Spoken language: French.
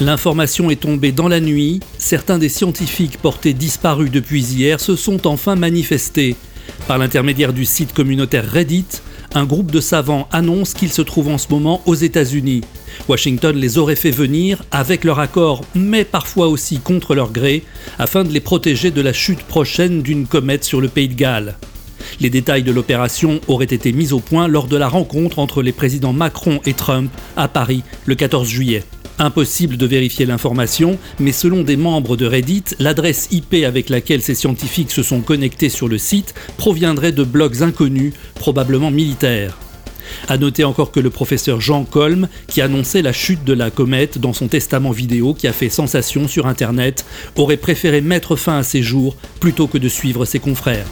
L'information est tombée dans la nuit. Certains des scientifiques portés disparus depuis hier se sont enfin manifestés. Par l'intermédiaire du site communautaire Reddit, un groupe de savants annonce qu'ils se trouvent en ce moment aux États-Unis. Washington les aurait fait venir avec leur accord, mais parfois aussi contre leur gré, afin de les protéger de la chute prochaine d'une comète sur le pays de Galles. Les détails de l'opération auraient été mis au point lors de la rencontre entre les présidents Macron et Trump à Paris le 14 juillet. Impossible de vérifier l'information, mais selon des membres de Reddit, l'adresse IP avec laquelle ces scientifiques se sont connectés sur le site proviendrait de blogs inconnus, probablement militaires. A noter encore que le professeur Jean Colm, qui annonçait la chute de la comète dans son testament vidéo qui a fait sensation sur Internet, aurait préféré mettre fin à ses jours plutôt que de suivre ses confrères.